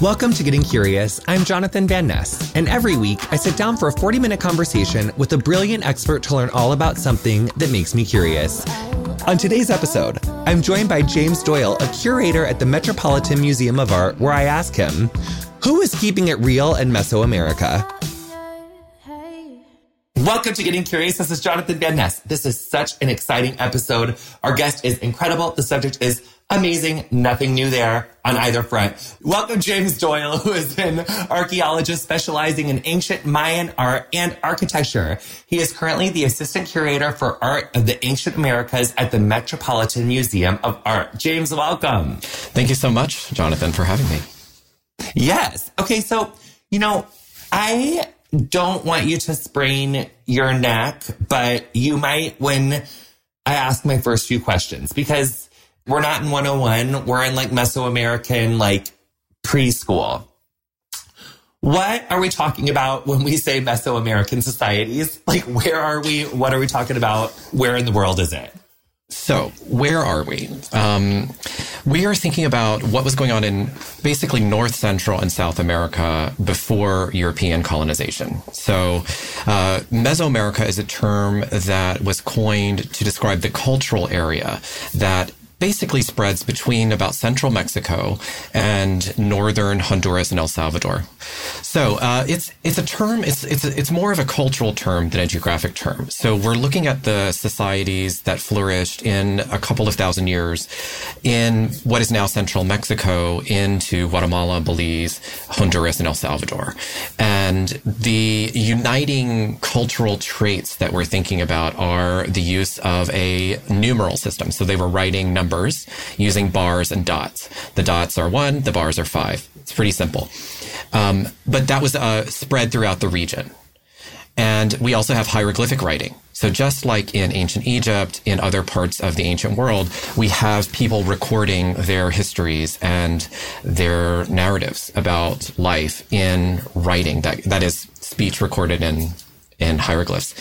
Welcome to Getting Curious. I'm Jonathan Van Ness, and every week I sit down for a 40 minute conversation with a brilliant expert to learn all about something that makes me curious. On today's episode, I'm joined by James Doyle, a curator at the Metropolitan Museum of Art, where I ask him, Who is keeping it real in Mesoamerica? Welcome to Getting Curious. This is Jonathan Van Ness. This is such an exciting episode. Our guest is incredible. The subject is amazing. Nothing new there on either front. Welcome James Doyle, who is an archaeologist specializing in ancient Mayan art and architecture. He is currently the assistant curator for art of the ancient Americas at the Metropolitan Museum of Art. James, welcome. Thank you so much, Jonathan, for having me. Yes. Okay. So, you know, I don't want you to sprain your neck, but you might when I ask my first few questions because we're not in 101. We're in like Mesoamerican, like preschool. What are we talking about when we say Mesoamerican societies? Like, where are we? What are we talking about? Where in the world is it? So, where are we? Um, we are thinking about what was going on in basically North, Central, and South America before European colonization. So, uh, Mesoamerica is a term that was coined to describe the cultural area that basically spreads between about central Mexico and northern Honduras and El Salvador. So uh, it's it's a term. It's it's it's more of a cultural term than a geographic term. So we're looking at the societies that flourished in a couple of thousand years in what is now central Mexico into Guatemala, Belize, Honduras, and El Salvador. And the uniting cultural traits that we're thinking about are the use of a numeral system. So they were writing numbers numbers using bars and dots. The dots are one, the bars are five. It's pretty simple. Um, but that was uh, spread throughout the region. And we also have hieroglyphic writing. So just like in ancient Egypt, in other parts of the ancient world, we have people recording their histories and their narratives about life in writing. That that is speech recorded in in hieroglyphs.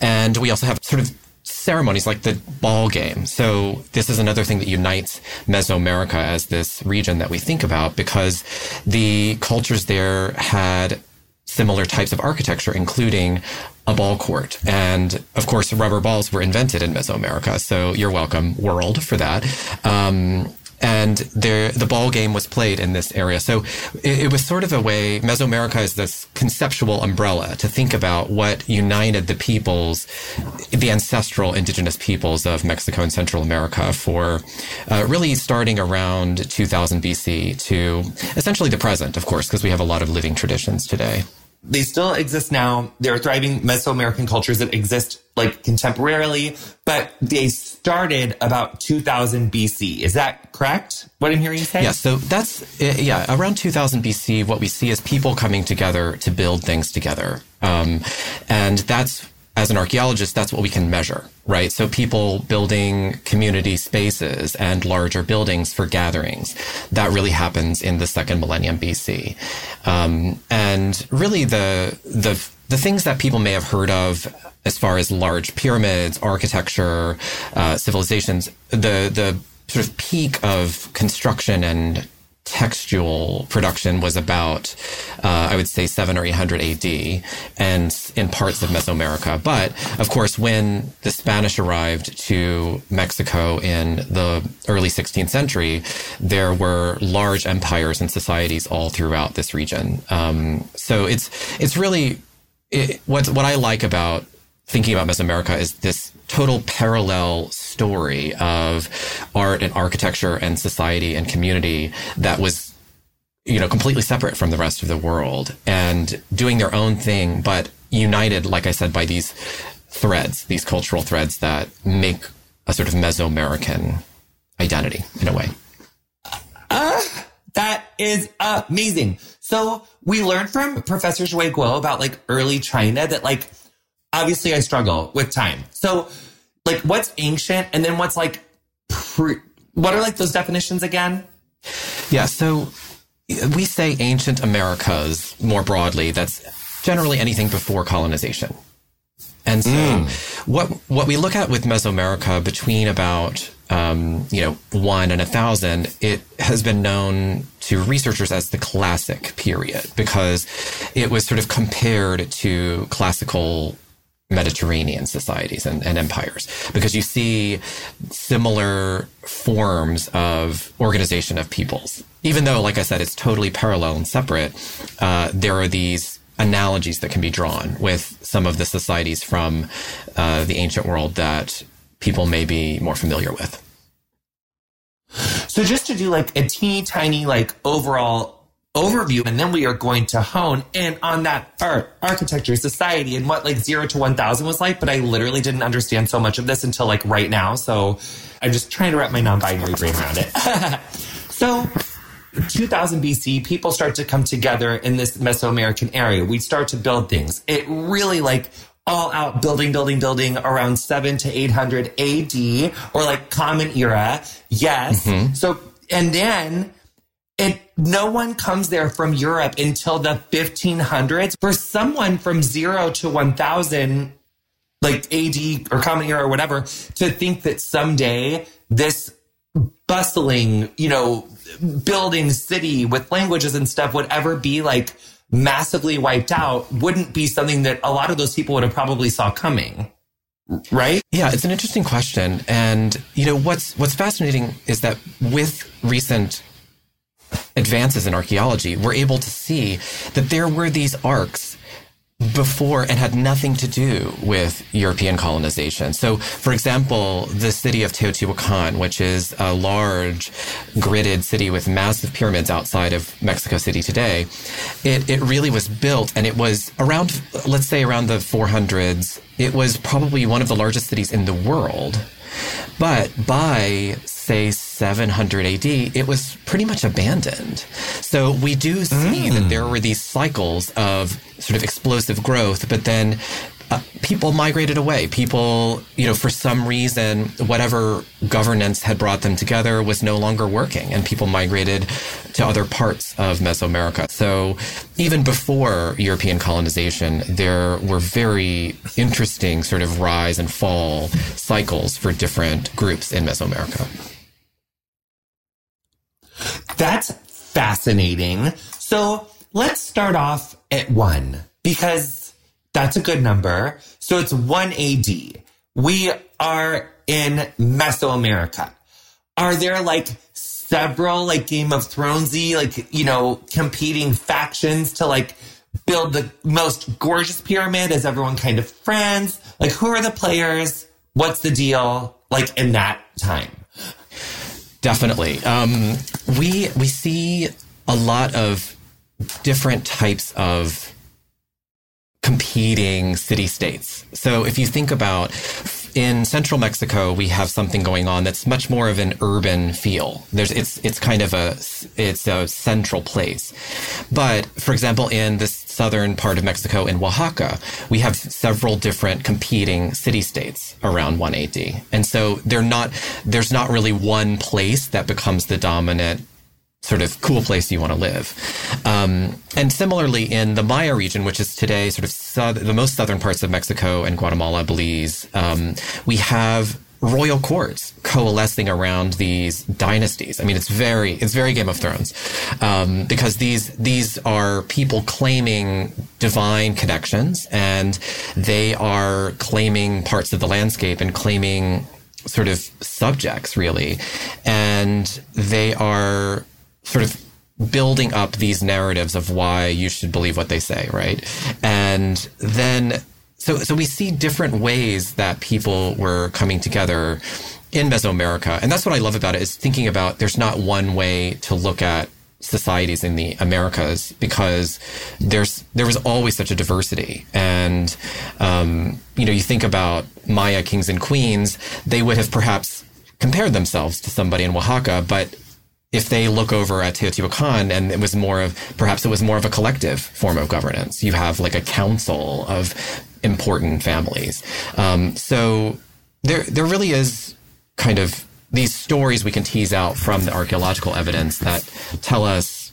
And we also have sort of ceremonies like the ball game. So this is another thing that unites Mesoamerica as this region that we think about because the cultures there had similar types of architecture, including a ball court. And of course, rubber balls were invented in Mesoamerica. So you're welcome, world, for that. Um, and there, the ball game was played in this area. So it, it, was sort of a way, Mesoamerica is this conceptual umbrella to think about what united the peoples, the ancestral indigenous peoples of Mexico and Central America for uh, really starting around 2000 BC to essentially the present, of course, because we have a lot of living traditions today. They still exist now. There are thriving Mesoamerican cultures that exist like contemporarily, but they started about 2000 BC. Is that correct? What I'm hearing you say? Yeah. So that's, uh, yeah, around 2000 BC, what we see is people coming together to build things together. Um, and that's as an archaeologist, that's what we can measure, right? So people building community spaces and larger buildings for gatherings. That really happens in the second millennium BC. Um, and really the, the, the things that people may have heard of as far as large pyramids, architecture, uh, civilizations, the, the sort of peak of construction and textual production was about, uh, I would say, seven or eight hundred AD, and in parts of Mesoamerica. But of course, when the Spanish arrived to Mexico in the early 16th century, there were large empires and societies all throughout this region. Um, so it's it's really it, what what I like about thinking about Mesoamerica is this total parallel story of art and architecture and society and community that was you know completely separate from the rest of the world and doing their own thing but united like i said by these threads these cultural threads that make a sort of mesoamerican identity in a way. Uh, that is amazing. So we learned from professor Zhui Guo about like early china that like obviously I struggle with time. So, like, what's ancient and then what's like, pre- what are like those definitions again? Yeah. So we say ancient Americas more broadly. That's generally anything before colonization. And so mm. what, what we look at with Mesoamerica between about, um, you know, one and a thousand, it has been known to researchers as the classic period because it was sort of compared to classical Mediterranean societies and, and, empires because you see similar forms of organization of peoples. Even though, like I said, it's totally parallel and separate, uh, there are these analogies that can be drawn with some of the societies from uh, the ancient world that people may be more familiar with. So just to do like a teeny tiny like overall overview and then we are going to hone in on that art architecture society and what like 0 to 1000 was like but i literally didn't understand so much of this until like right now so i'm just trying to wrap my non-binary brain around it. So 2000 bc people start to come together in this mesoamerican area. We start to build things. It really like all out building, building, building around seven to 800 AD or like common era. Yes. Mm-hmm. So, and then it, no one comes there from Europe until the 1500s. For someone from zero to 1000, like AD or common era or whatever, to think that someday this bustling, you know, building city with languages and stuff would ever be like massively wiped out wouldn't be something that a lot of those people would have probably saw coming. Right? Yeah, it's an interesting question. And you know, what's what's fascinating is that with recent advances in archaeology, we're able to see that there were these arcs before and had nothing to do with European colonization. So, for example, the city of Teotihuacan, which is a large gridded city with massive pyramids outside of Mexico City today, it, it really was built and it was around, let's say around the 400s. It was probably one of the largest cities in the world. But by say 700 AD, it was pretty much abandoned. So we do see mm. that there were these cycles of sort of explosive growth, but then uh, people migrated away. People, you know, for some reason, whatever governance had brought them together was no longer working, and people migrated to other parts of Mesoamerica. So even before European colonization, there were very interesting sort of rise and fall cycles for different groups in Mesoamerica. That's fascinating. So let's start off at one because that's a good number. So it's 1 AD. We are in Mesoamerica. Are there like several like Game of Thronesy, like, you know, competing factions to like build the most gorgeous pyramid? Is everyone kind of friends? Like, who are the players? What's the deal? Like in that time? Definitely. Um, we we see a lot of different types of competing city states. So if you think about in central Mexico, we have something going on that's much more of an urban feel. There's, it's, it's kind of a, it's a central place. But for example, in the southern part of Mexico, in Oaxaca, we have several different competing city states around 180. And so they're not, there's not really one place that becomes the dominant sort of cool place you want to live. Um, and similarly, in the Maya region, which is today sort of the most southern parts of Mexico and Guatemala, Belize, um, we have royal courts coalescing around these dynasties. I mean, it's very, it's very Game of Thrones, um, because these, these are people claiming divine connections and they are claiming parts of the landscape and claiming sort of subjects really. And they are sort of building up these narratives of why you should believe what they say, right? And then so so we see different ways that people were coming together in Mesoamerica. And that's what I love about it is thinking about there's not one way to look at societies in the Americas because there's there was always such a diversity. And um, you know, you think about Maya kings and queens, they would have perhaps compared themselves to somebody in Oaxaca, but if they look over at Teotihuacan and it was more of perhaps it was more of a collective form of governance. You have like a council of important families. Um, so there there really is kind of these stories we can tease out from the archaeological evidence that tell us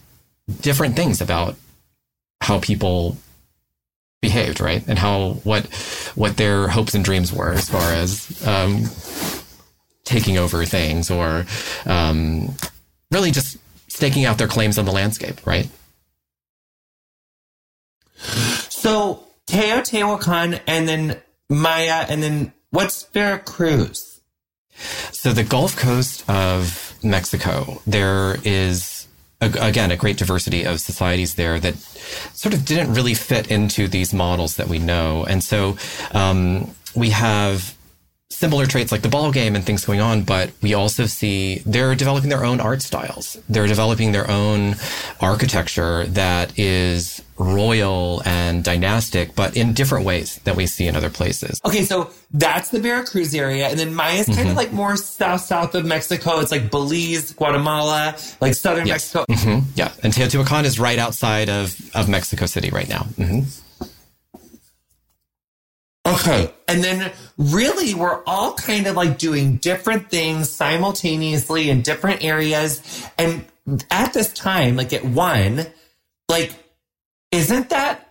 different things about how people behaved, right? And how what what their hopes and dreams were as far as um, taking over things or um, really just staking out their claims on the landscape, right? So Teotihuacan and then Maya and then what's Veracruz? So the Gulf Coast of Mexico, there is again a great diversity of societies there that sort of didn't really fit into these models that we know, and so um, we have similar traits like the ball game and things going on, but we also see they're developing their own art styles. They're developing their own architecture that is royal and dynastic, but in different ways that we see in other places. Okay, so that's the Veracruz area. And then Maya's kind mm-hmm. of like more south, south of Mexico. It's like Belize, Guatemala, like southern yes. Mexico. Mm-hmm. Yeah. And Teotihuacan is right outside of, of Mexico City right now. Mm-hmm. Okay. And then really we're all kind of like doing different things simultaneously in different areas. And at this time, like at one, like, isn't that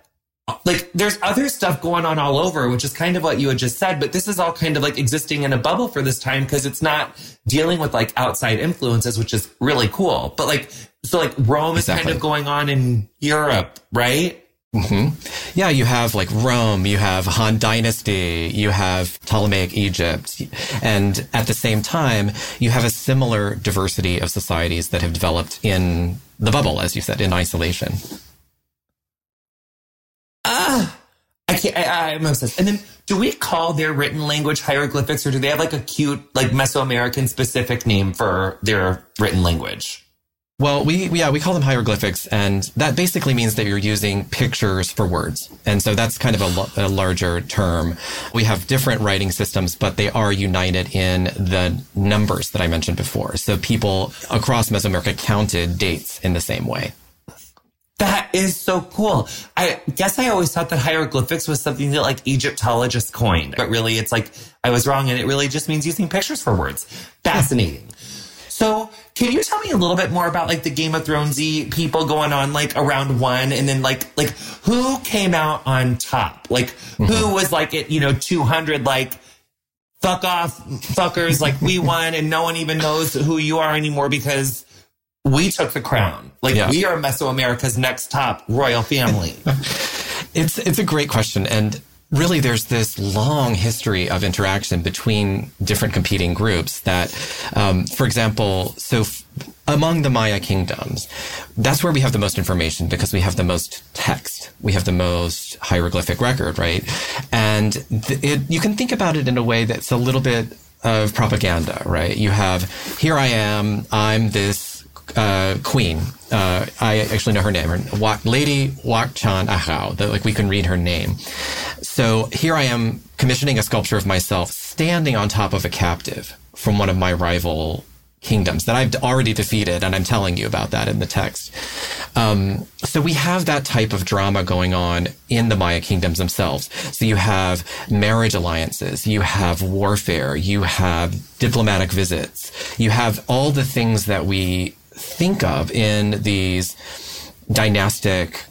like there's other stuff going on all over, which is kind of what you had just said, but this is all kind of like existing in a bubble for this time because it's not dealing with like outside influences, which is really cool. But like, so like Rome exactly. is kind of going on in Europe, right? Mm-hmm. Yeah, you have like Rome, you have Han Dynasty, you have Ptolemaic Egypt, and at the same time, you have a similar diversity of societies that have developed in the bubble, as you said, in isolation. Ah, I can't. I, I'm obsessed. And then, do we call their written language hieroglyphics, or do they have like a cute, like Mesoamerican specific name for their written language? Well, we yeah we call them hieroglyphics, and that basically means that you're using pictures for words, and so that's kind of a, a, larger term. We have different writing systems, but they are united in the numbers that I mentioned before. So people across Mesoamerica counted dates in the same way. That is so cool. I guess I always thought that hieroglyphics was something that like Egyptologists coined, but really it's like I was wrong, and it really just means using pictures for words. Fascinating. So can you tell me a little bit more about like the Game of Thronesy people going on like around one and then like like who came out on top? Like mm-hmm. who was like at, you know, 200 like fuck off fuckers like we won and no one even knows who you are anymore because we took the crown. Like yeah. we are Mesoamerica's next top royal family. it's it's a great question and really there's this long history of interaction between different competing groups that, um, for example, so f- among the Maya kingdoms, that's where we have the most information because we have the most text. We have the most hieroglyphic record, right? And th- it, you can think about it in a way that's a little bit of propaganda, right? You have, here I am, I'm this uh, queen. Uh, I actually know her name, Lady Wak Chan Ahau. That like we can read her name. So here I am commissioning a sculpture of myself standing on top of a captive from one of my rival kingdoms that I've already defeated, and I'm telling you about that in the text. Um, so we have that type of drama going on in the Maya kingdoms themselves. So you have marriage alliances, you have warfare, you have diplomatic visits, you have all the things that we think of in these dynastic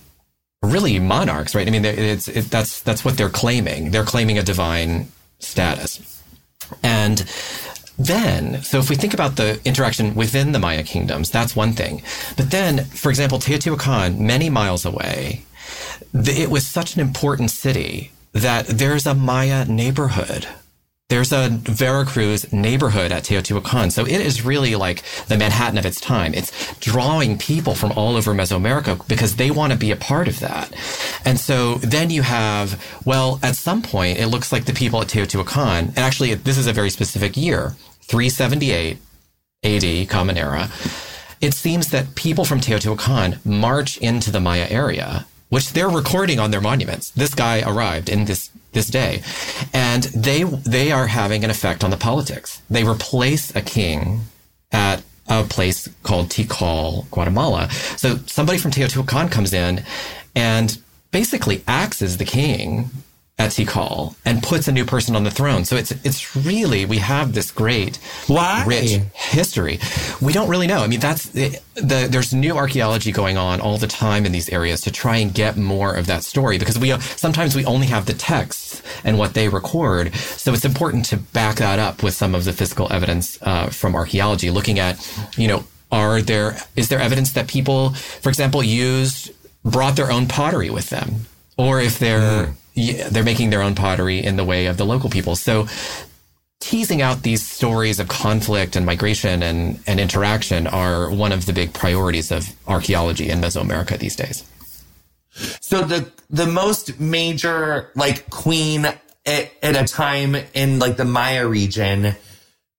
really monarchs, right? I mean, it's it, that's that's what they're claiming. They're claiming a divine status, and then, so if we think about the interaction within the Maya kingdoms, that's one thing. But then, for example, Teotihuacan, many miles away, it was such an important city that there's a Maya neighborhood there's a Veracruz neighborhood at Teotihuacan. So it is really like the Manhattan of its time. It's drawing people from all over Mesoamerica because they want to be a part of that. And so then you have, well, at some point, it looks like the people at Teotihuacan, and actually this is a very specific year, 378 AD, Common Era. It seems that people from Teotihuacan march into the Maya area which they're recording on their monuments. This guy arrived in this this day, and they they are having an effect on the politics. They replace a king at a place called Tikal, Guatemala. So somebody from Teotihuacan comes in and basically acts as the king at Tikal and puts a new person on the throne. So it's it's really we have this great Why? rich history. We don't really know. I mean, that's the, the, there's new archaeology going on all the time in these areas to try and get more of that story because we sometimes we only have the texts and what they record. So it's important to back that up with some of the physical evidence uh, from archaeology, looking at you know are there is there evidence that people, for example, used brought their own pottery with them, or if they're mm. They're making their own pottery in the way of the local people. So teasing out these stories of conflict and migration and, and interaction are one of the big priorities of archaeology in Mesoamerica these days. So the the most major like queen at, at a time in like the Maya region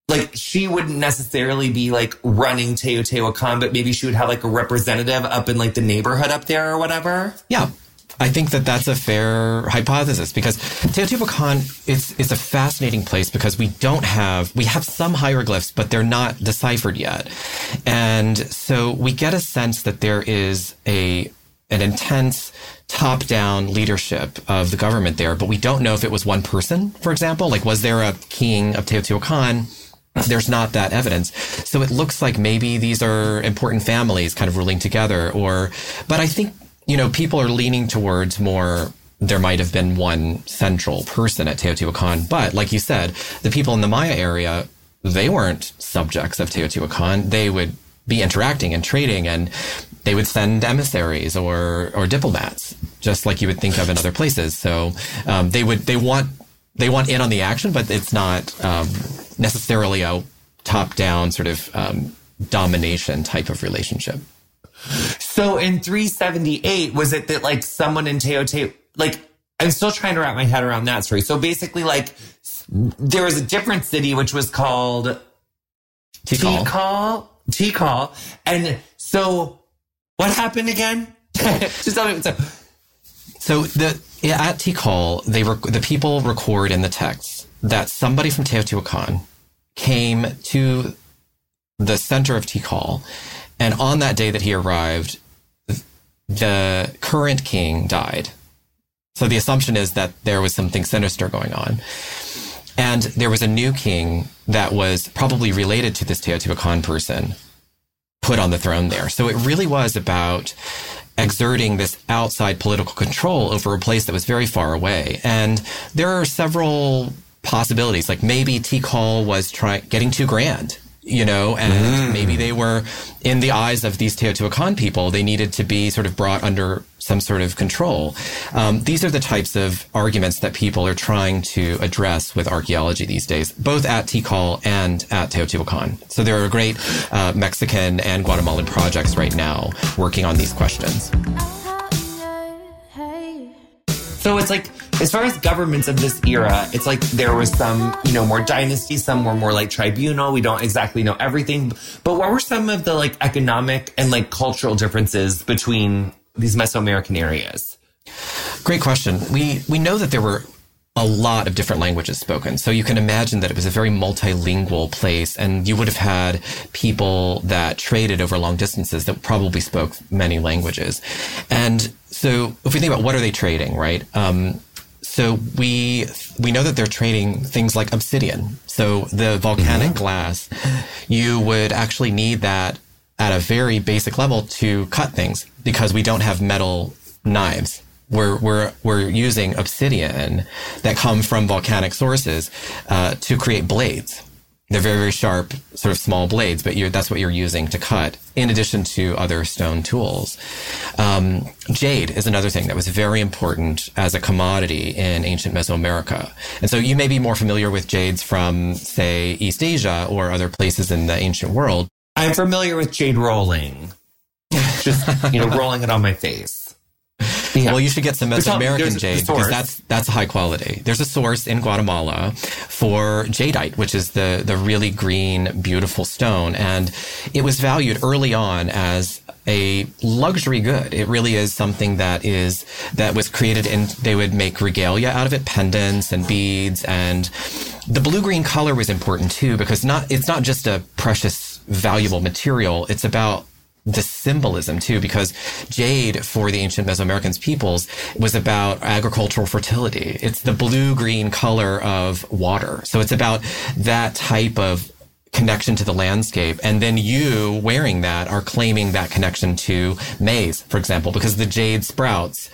like she wouldn't necessarily be like running Teotihuacan, but maybe she would have like a representative up in like the neighborhood up there or whatever. Yeah. I think that that's a fair hypothesis because Teotihuacan is, is a fascinating place because we don't have, we have some hieroglyphs, but they're not deciphered yet. And so we get a sense that there is a, an intense top-down leadership of the government there, but we don't know if it was one person, for example. Like, was there a king of Teotihuacan? there's not that evidence. So it looks like maybe these are important families kind of ruling together or, but I think, you know, people are leaning towards more there might have been one central person at Teotihuacan. But like you said, the people in the Maya area, they weren't subjects of Teotihuacan. They would be interacting and trading and they would send emissaries or, or diplomats, just like you would think of in other places. So, um, they would, they want, they want in on the action, but it's not, um, necessarily a top down sort of um, domination type of relationship. So in 378, was it that like someone in Teotihuacan, like, I'm still trying to wrap my head around that story. So basically, like, there was a different city which was called Tikal. Tikal. And so what happened again? Just tell me. So, so the at Tikal, they rec- the people record in the text that somebody from Teotihuacan came to the center of Tikal, and on that day that he arrived, the current king died. So the assumption is that there was something sinister going on. And there was a new king that was probably related to this Teotihuacan person put on the throne there. So it really was about exerting this outside political control over a place that was very far away. And there are several possibilities. Like maybe Tikal was trying getting too grand, you know, and mm. maybe they were in the eyes of these Teotihuacan people, they needed to be sort of brought under some sort of control. Um, these are the types of arguments that people are trying to address with archaeology these days, both at Tikal and at Teotihuacan. So there are great uh, Mexican and Guatemalan projects right now working on these questions. So it's like, as far as governments of this era, it's like there was some, you know, more dynasties, some were more like tribunal. We don't exactly know everything. But what were some of the like economic and like cultural differences between these Mesoamerican areas? Great question. We we know that there were a lot of different languages spoken. So you can imagine that it was a very multilingual place and you would have had people that traded over long distances that probably spoke many languages. And so if we think about what are they trading, right? Um, so we we know that they're trading things like obsidian. So the volcanic mm-hmm. glass, you would actually need that at a very basic level to cut things because we don't have metal knives we're we're we're using obsidian that come from volcanic sources uh, to create blades. They're very very sharp, sort of small blades, but that's what you're using to cut. In addition to other stone tools, um, jade is another thing that was very important as a commodity in ancient Mesoamerica. And so you may be more familiar with jades from, say, East Asia or other places in the ancient world. I'm familiar with jade rolling, just you know, rolling it on my face. Yeah. Well, you should get some Mesoamerican jade because that's that's high quality. There's a source in Guatemala for jadeite, which is the the really green, beautiful stone, and it was valued early on as a luxury good. It really is something that is that was created and they would make regalia out of it, pendants and beads and the blue green color was important too because not it's not just a precious valuable material. It's about the symbolism too, because jade for the ancient Mesoamericans peoples was about agricultural fertility. It's the blue green color of water. So it's about that type of connection to the landscape. And then you wearing that are claiming that connection to maize, for example, because the jade sprouts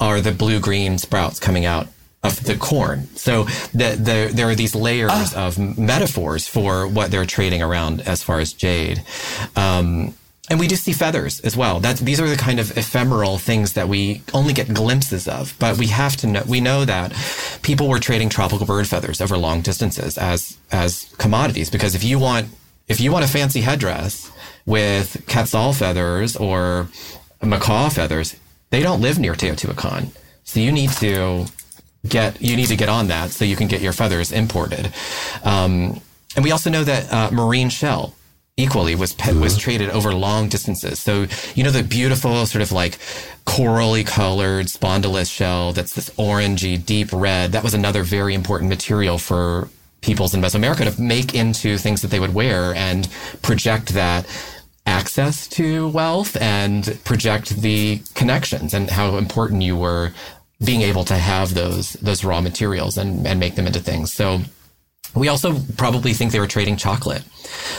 are the blue green sprouts coming out of the corn. So the, the, there are these layers uh. of metaphors for what they're trading around as far as jade. Um, and we do see feathers as well. That these are the kind of ephemeral things that we only get glimpses of. But we have to know. We know that people were trading tropical bird feathers over long distances as as commodities. Because if you want if you want a fancy headdress with quetzal feathers or macaw feathers, they don't live near Teotihuacan. So you need to get you need to get on that so you can get your feathers imported. Um, and we also know that uh, marine shell equally was mm-hmm. was traded over long distances. So you know the beautiful sort of like corally colored spondylus shell that's this orangey deep red. That was another very important material for peoples in Mesoamerica to make into things that they would wear and project that access to wealth and project the connections and how important you were being able to have those those raw materials and, and make them into things. So we also probably think they were trading chocolate.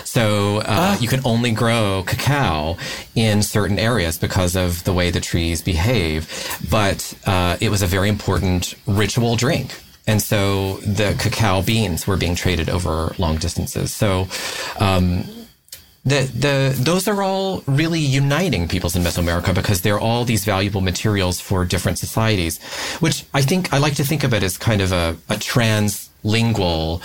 So uh, uh. you can only grow cacao in certain areas because of the way the trees behave. But uh, it was a very important ritual drink. And so the cacao beans were being traded over long distances. So um, the, the, those are all really uniting peoples in Mesoamerica because they're all these valuable materials for different societies, which I think I like to think of it as kind of a, a translingual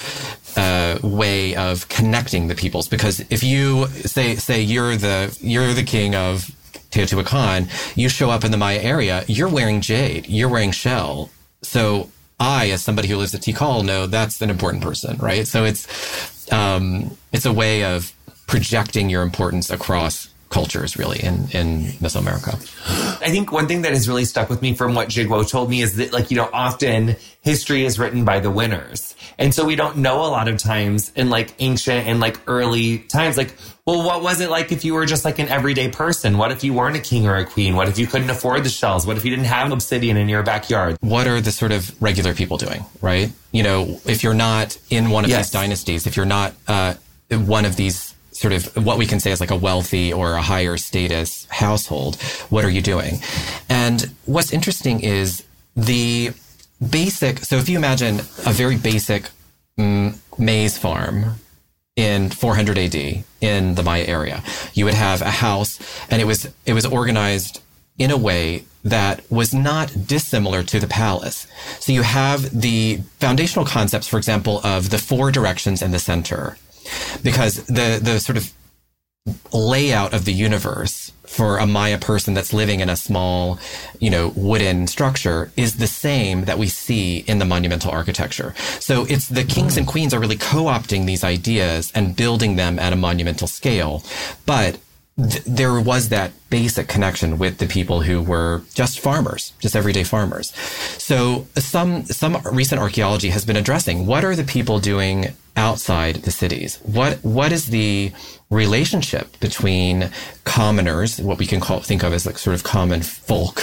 uh, way of connecting the peoples. Because if you say say you're the you're the king of Teotihuacan, you show up in the Maya area, you're wearing jade, you're wearing shell, so I, as somebody who lives at Tikal, know that's an important person, right? So it's um, it's a way of projecting your importance across cultures really in, in Mesoamerica. I think one thing that has really stuck with me from what Jigwo told me is that like, you know, often history is written by the winners. And so we don't know a lot of times in like ancient and like early times, like, well, what was it like if you were just like an everyday person? What if you weren't a king or a queen? What if you couldn't afford the shells? What if you didn't have obsidian in your backyard? What are the sort of regular people doing, right? You know, if you're not in one of yes. these dynasties, if you're not, uh, one of these sort of what we can say is like a wealthy or a higher status household. What are you doing? And what's interesting is the basic. So if you imagine a very basic mm, maize farm in 400 AD in the Maya area, you would have a house and it was, it was organized in a way that was not dissimilar to the palace. So you have the foundational concepts, for example, of the four directions in the center because the the sort of layout of the universe for a Maya person that's living in a small, you know, wooden structure is the same that we see in the monumental architecture. So it's the kings and queens are really co-opting these ideas and building them at a monumental scale. But th- there was that basic connection with the people who were just farmers, just everyday farmers. So some some recent archaeology has been addressing what are the people doing outside the cities? What what is the relationship between commoners, what we can call think of as like sort of common folk,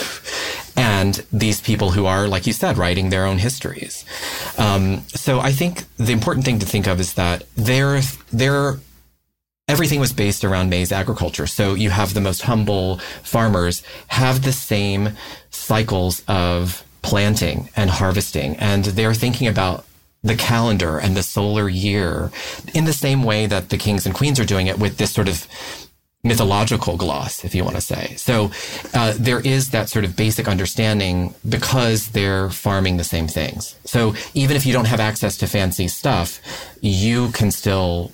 and these people who are, like you said, writing their own histories. Um, so I think the important thing to think of is that they're everything was based around maize agriculture. So you have the most humble farmers have the same cycles of planting and harvesting. And they're thinking about the calendar and the solar year in the same way that the kings and queens are doing it with this sort of mythological gloss, if you want to say. So uh, there is that sort of basic understanding because they're farming the same things. So even if you don't have access to fancy stuff, you can still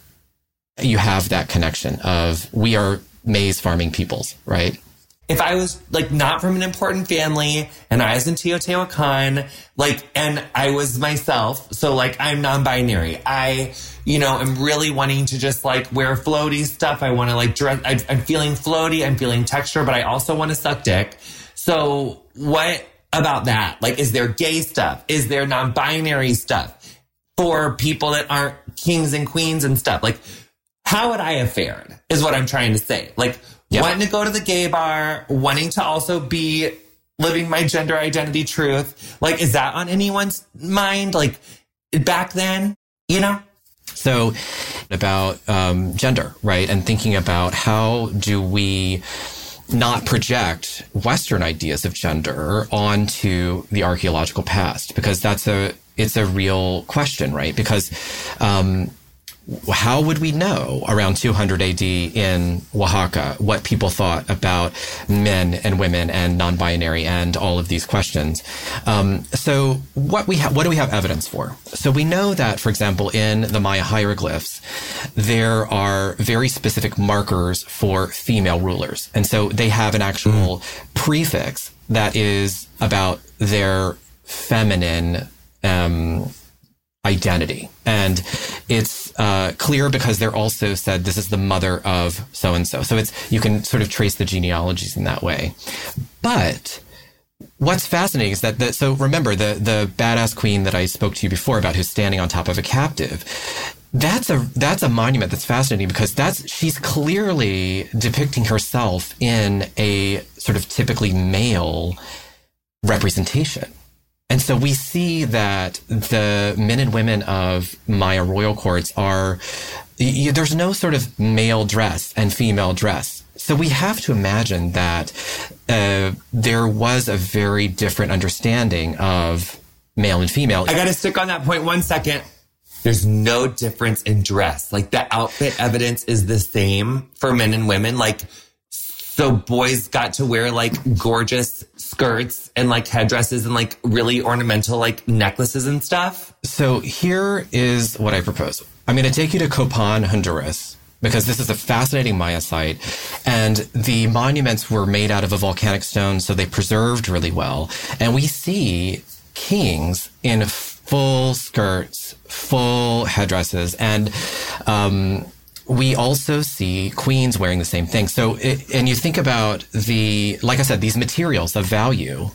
you have that connection of we are maize farming peoples, right? if I was like not from an important family and I was in Teotihuacan, like, and I was myself, so like I'm non-binary. I, you know, am really wanting to just like wear floaty stuff. I want to like dress. I, I'm feeling floaty. I'm feeling texture, but I also want to suck dick. So what about that? Like, is there gay stuff? Is there non-binary stuff for people that aren't kings and queens and stuff? Like, how would I have fared? Is what I'm trying to say. Like Yep. Wanting to go to the gay bar, wanting to also be living my gender identity truth. Like, is that on anyone's mind? Like, back then, you know? So, about um, gender, right? And thinking about how do we not project Western ideas of gender onto the archaeological past because that's a it's a real question, right? Because um, how would we know around 200 AD in Oaxaca what people thought about men and women and non-binary and all of these questions? Um, so what we ha- what do we have evidence for? So we know that, for example, in the Maya hieroglyphs, there are very specific markers for female rulers, and so they have an actual mm. prefix that is about their feminine. Um, identity. And it's uh, clear because they're also said this is the mother of so and so. So it's you can sort of trace the genealogies in that way. But what's fascinating is that the, so remember the the badass queen that I spoke to you before about who's standing on top of a captive. That's a that's a monument that's fascinating because that's she's clearly depicting herself in a sort of typically male representation. And so we see that the men and women of Maya royal courts are, there's no sort of male dress and female dress. So we have to imagine that uh, there was a very different understanding of male and female. I got to stick on that point one second. There's no difference in dress. Like the outfit evidence is the same for men and women. Like so boys got to wear like gorgeous skirts and like headdresses and like really ornamental like necklaces and stuff. So here is what I propose. I'm going to take you to Copan, Honduras, because this is a fascinating Maya site. And the monuments were made out of a volcanic stone, so they preserved really well. And we see kings in full skirts, full headdresses, and um, we also see queens wearing the same thing. So, it, and you think about the, like I said, these materials of value,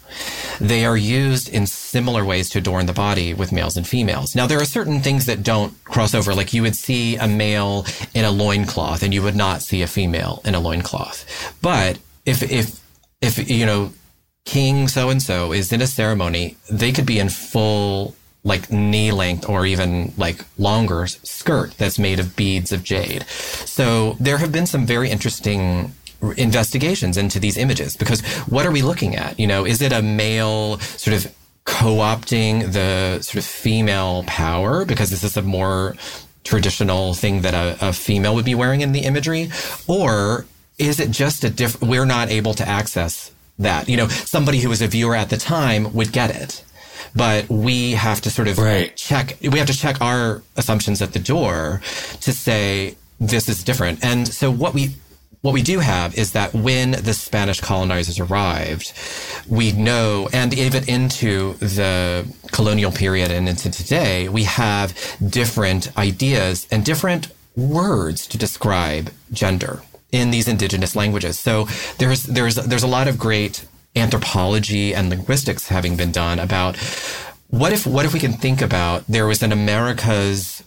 they are used in similar ways to adorn the body with males and females. Now, there are certain things that don't cross over. Like you would see a male in a loincloth and you would not see a female in a loincloth. But if, if, if, you know, King so and so is in a ceremony, they could be in full like knee length or even like longer skirt that's made of beads of jade. So there have been some very interesting investigations into these images because what are we looking at? You know, is it a male sort of co-opting the sort of female power because this is a more traditional thing that a, a female would be wearing in the imagery or is it just a different we're not able to access that you know somebody who was a viewer at the time would get it but we have to sort of right. check, we have to check our assumptions at the door to say, this is different. And so what we, what we do have is that when the Spanish colonizers arrived, we know, and even into the colonial period and into today, we have different ideas and different words to describe gender in these indigenous languages. So there's there's there's a lot of great anthropology and linguistics having been done about what if what if we can think about there was an America's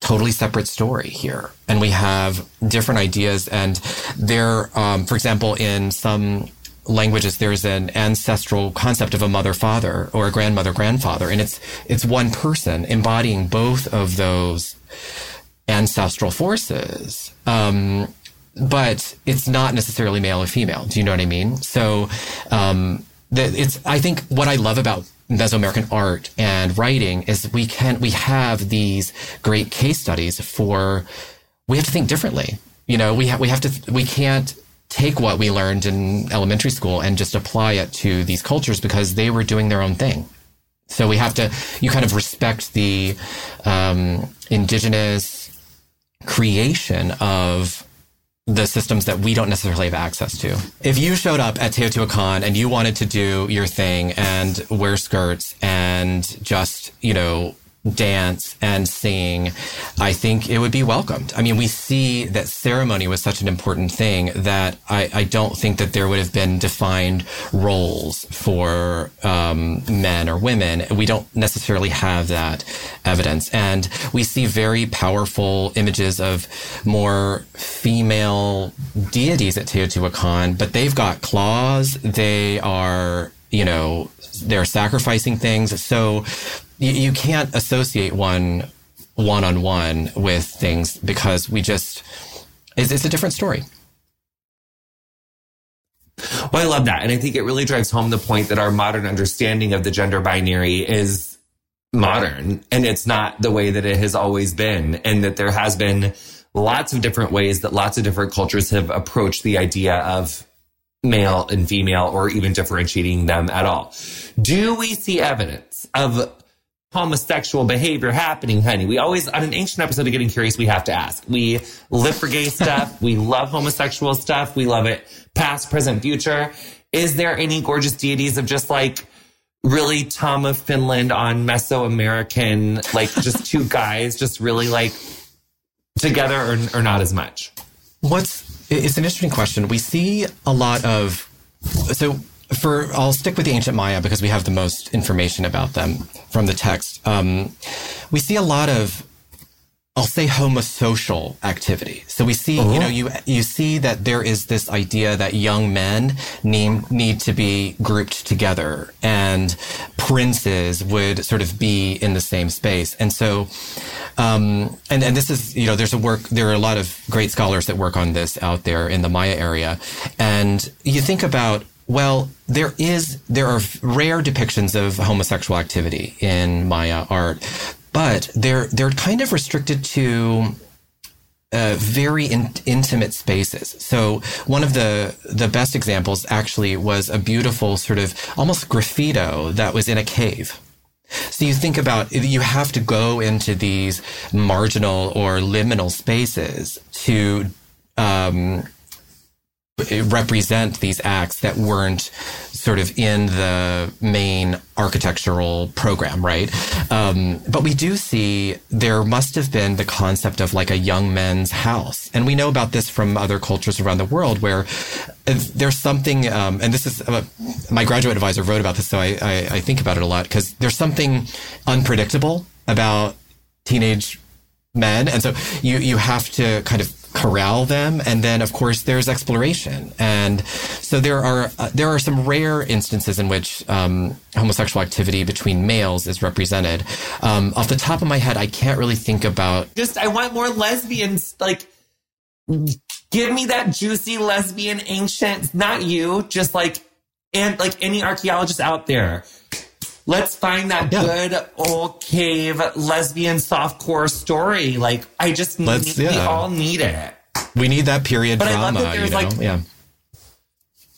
totally separate story here and we have different ideas and there um, for example in some languages there's an ancestral concept of a mother father or a grandmother grandfather and it's it's one person embodying both of those ancestral forces. Um, but it's not necessarily male or female. Do you know what I mean? So, um, the, it's, I think what I love about Mesoamerican art and writing is we can, we have these great case studies for, we have to think differently. You know, we have, we have to, we can't take what we learned in elementary school and just apply it to these cultures because they were doing their own thing. So we have to, you kind of respect the um, indigenous creation of the systems that we don't necessarily have access to. If you showed up at Teotihuacan and you wanted to do your thing and wear skirts and just, you know, dance and sing, I think it would be welcomed. I mean, we see that ceremony was such an important thing that I, I don't think that there would have been defined roles for um, men or women. We don't necessarily have that evidence. And we see very powerful images of more female deities at Teotihuacan, but they've got claws. They are, you know, they're sacrificing things. So you, you can't associate one one on one with things because we just it's, it's a different story. Well, I love that. And I think it really drives home the point that our modern understanding of the gender binary is modern and it's not the way that it has always been. And that there has been lots of different ways that lots of different cultures have approached the idea of male and female or even differentiating them at all. Do we see evidence of homosexual behavior happening, honey? We always, on an ancient episode of Getting Curious, we have to ask. We live for gay stuff. we love homosexual stuff. We love it past, present, future. Is there any gorgeous deities of just like really Tom of Finland on Mesoamerican, like just two guys, just really like together or, or not as much? What's it's an interesting question. We see a lot of so for I'll stick with the ancient Maya because we have the most information about them from the text. Um, we see a lot of I'll say homosocial activity. So we see, you know, you you see that there is this idea that young men need need to be grouped together, and princes would sort of be in the same space. And so, um, and and this is, you know, there's a work. There are a lot of great scholars that work on this out there in the Maya area, and you think about well, there is there are rare depictions of homosexual activity in Maya art, but they're they're kind of restricted to uh, very in, intimate spaces. So one of the the best examples actually was a beautiful sort of almost graffito that was in a cave. So you think about you have to go into these marginal or liminal spaces to um, represent these acts that weren't sort of in the main architectural program, right? Um, but we do see there must have been the concept of like a young men's house. And we know about this from other cultures around the world where there's something, um, and this is uh, my graduate advisor wrote about this, so I, I, I think about it a lot because there's something unpredictable about teenage men. And so you, you have to kind of corral them. And then, of course, there's exploration. And so there are, uh, there are some rare instances in which, um, homosexual activity between males is represented. Um, off the top of my head, I can't really think about. Just, I want more lesbians, like, give me that juicy lesbian ancient, not you, just like, and like any archaeologist out there Let's find that yeah. good old cave lesbian softcore story. Like I just need, yeah. we all need it. We need that period but drama. I love that there's you know? like, yeah.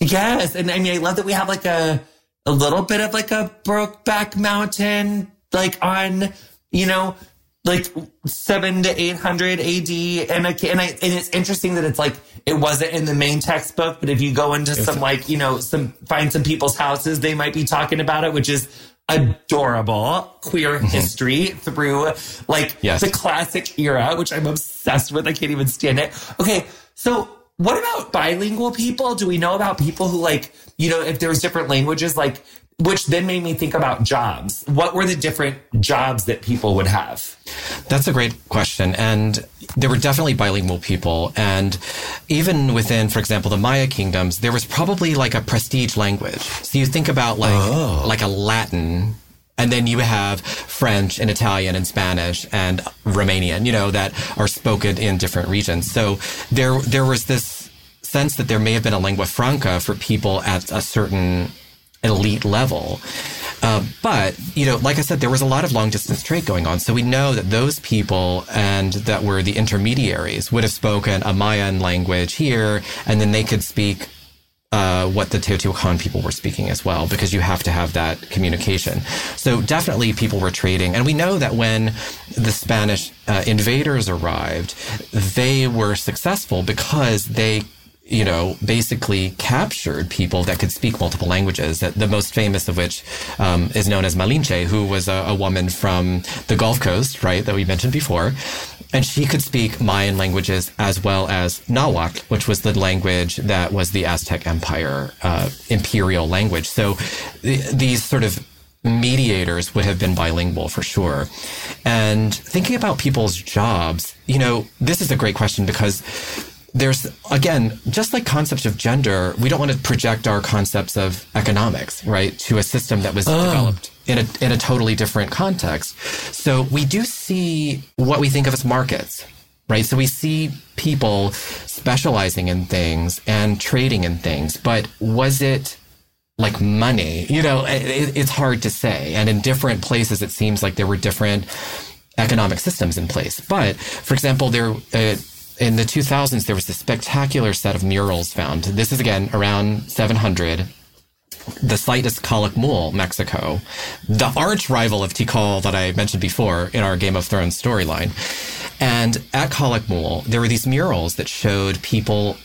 Yes, and I mean, I love that we have like a a little bit of like a Brokeback Mountain, like on you know, like seven to eight hundred AD, and I, and I and it's interesting that it's like it wasn't in the main textbook, but if you go into some like you know some find some people's houses, they might be talking about it, which is adorable queer mm-hmm. history through like yes. the classic era, which I'm obsessed with. I can't even stand it. Okay. So what about bilingual people? Do we know about people who like, you know, if there's different languages, like which then made me think about jobs. What were the different jobs that people would have? That's a great question. And there were definitely bilingual people. And even within, for example, the Maya kingdoms, there was probably like a prestige language. So you think about like, oh. like a Latin and then you have French and Italian and Spanish and Romanian, you know, that are spoken in different regions. So there, there was this sense that there may have been a lingua franca for people at a certain elite level. Uh, but, you know, like I said, there was a lot of long distance trade going on. So we know that those people and that were the intermediaries would have spoken a Mayan language here, and then they could speak uh, what the Teotihuacan people were speaking as well, because you have to have that communication. So definitely people were trading. And we know that when the Spanish uh, invaders arrived, they were successful because they you know, basically captured people that could speak multiple languages. That the most famous of which um, is known as Malinche, who was a, a, woman from the Gulf Coast, right, that we mentioned before. And she could speak Mayan languages as well as Nahuatl, which was the language that was the Aztec Empire uh, imperial language. So th- these sort of mediators would have been bilingual for sure. And thinking about people's jobs, you know, this is a great question because there's again just like concepts of gender we don't want to project our concepts of economics right to a system that was oh. developed in a in a totally different context so we do see what we think of as markets right? So we see people specializing in things and trading in things, but was it like money? You know, it, it's hard to say. And in different places, it seems like there were different economic systems in place. But for example, there, uh, in the 2000s, there was a spectacular set of murals found. This is again around 700 the site is Calakmul, Mexico, the arch rival of Tikal that I mentioned before in our Game of Thrones storyline. And at Calakmul, there were these murals that showed people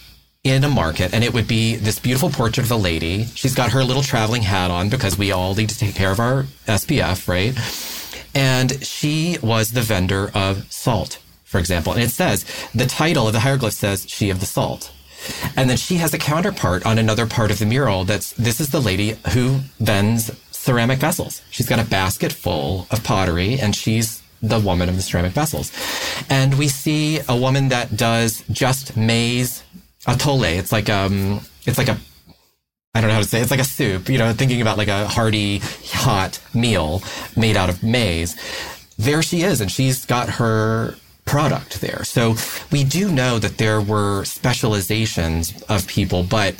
in a market, and it would be this beautiful portrait of a lady. She's got her little traveling hat on because we all need to take care of our SPF, right? And she was the vendor of salt, for example. And it says, the title of the hieroglyph says, She of the Salt. And then she has a counterpart on another part of the mural that's this is the lady who vends ceramic vessels. She's got a basket full of pottery and she's the woman of the ceramic vessels. And we see a woman that does just maize atole. It's like um it's like a I don't know how to say it. it's like a soup, you know, thinking about like a hearty, hot meal made out of maize. There she is, and she's got her product there. So we do know that there were specializations of people, but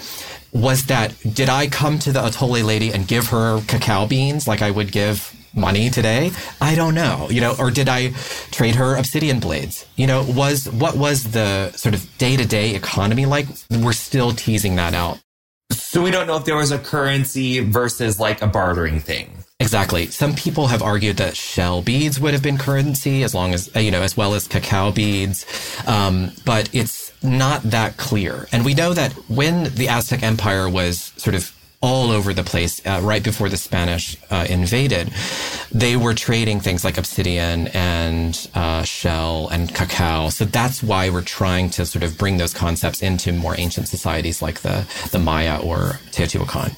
was that, did I come to the Atole lady and give her cacao beans like I would give money today? I don't know, you know, or did I trade her obsidian blades? You know, was, what was the sort of day to day economy like? We're still teasing that out. So we don't know if there was a currency versus like a bartering thing. Exactly. Some people have argued that shell beads would have been currency as long as, you know, as well as cacao beads. Um, but it's not that clear. And we know that when the Aztec Empire was sort of all over the place uh, right before the Spanish uh, invaded. They were trading things like obsidian and uh, shell and cacao. So that's why we're trying to sort of bring those concepts into more ancient societies like the, the Maya or Teotihuacan.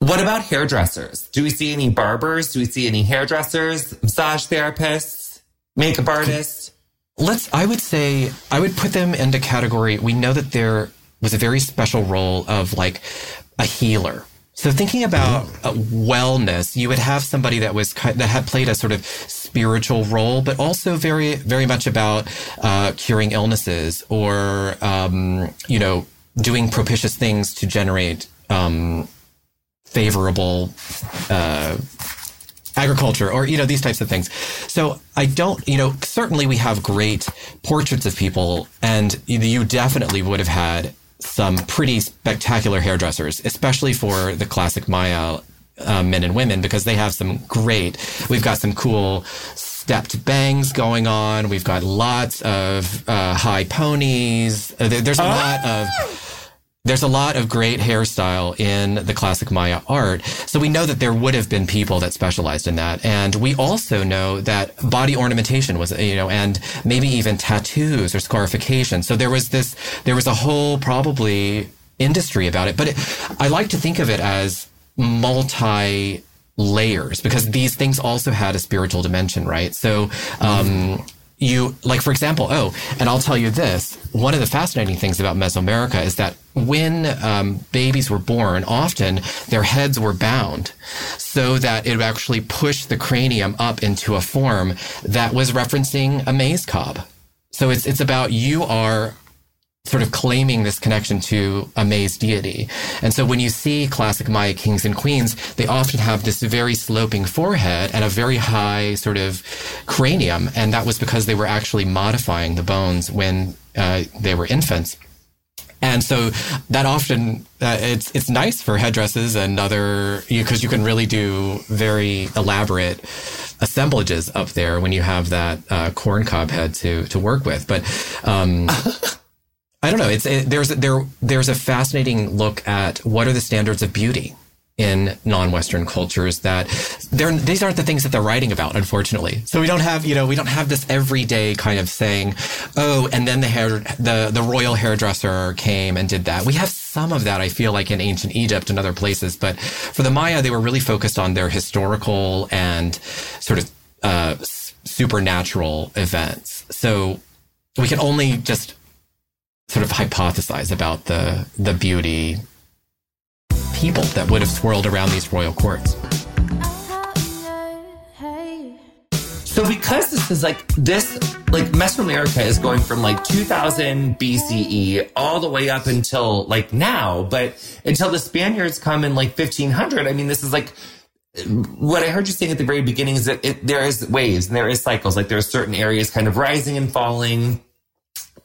What about hairdressers? Do we see any barbers? Do we see any hairdressers, massage therapists, makeup artists? Let's, I would say, I would put them into category. We know that there was a very special role of like a healer. So thinking about wellness, you would have somebody that was that had played a sort of spiritual role, but also very very much about uh, curing illnesses or um, you know doing propitious things to generate um, favorable uh, agriculture or you know these types of things. So i don't you know certainly we have great portraits of people and you definitely would have had some pretty spectacular hairdressers especially for the classic maya uh, men and women because they have some great we've got some cool stepped bangs going on. We've got lots of uh, high ponies. Uh, there's a oh. lot of there's a lot of great hairstyle in the classic Maya art. So we know that there would have been people that specialized in that. And we also know that body ornamentation was, you know, and maybe even tattoos or scarification. So there was this, there was a whole probably industry about it. But it, I like to think of it as multi layers because these things also had a spiritual dimension, right? So, um, you like for example oh and i'll tell you this. One of the fascinating things about mesoamerica is that when um, babies were born often their heads were bound so that it actually push the cranium up into a form that was referencing a maize cob. So it's it's about you are sort of claiming this connection to a maize deity. And so when you see classic Maya kings and queens, they often have this very sloping forehead and a very high sort of cranium. And that was because they were actually modifying the bones when uh, they were infants. And so that often uh, it's it's nice for headdresses and other because you, you, can really do very elaborate assemblages up there when you have that uh, corn cob head to to work with. But um, I don't know. It's it, there's there there's a fascinating look at what are the standards of beauty in non-Western cultures that these aren't the things that they're writing about, unfortunately. So we don't have you know we don't have this everyday kind of saying, oh, and then the hair the the royal hairdresser came and did that. We have some of that I feel like in ancient Egypt and other places, but for the Maya they were really focused on their historical and sort of uh, supernatural events. So we can only just sort of hypothesize about the the beauty people that would have swirled around these royal courts. So because this is like this, like Mesoamerica is going from like 2000 BCE all the way up until like now, but until the Spaniards come in like 1500. I mean, this is like what I heard you saying at the very beginning is that it, there is waves and there is cycles. Like there are certain areas kind of rising and falling.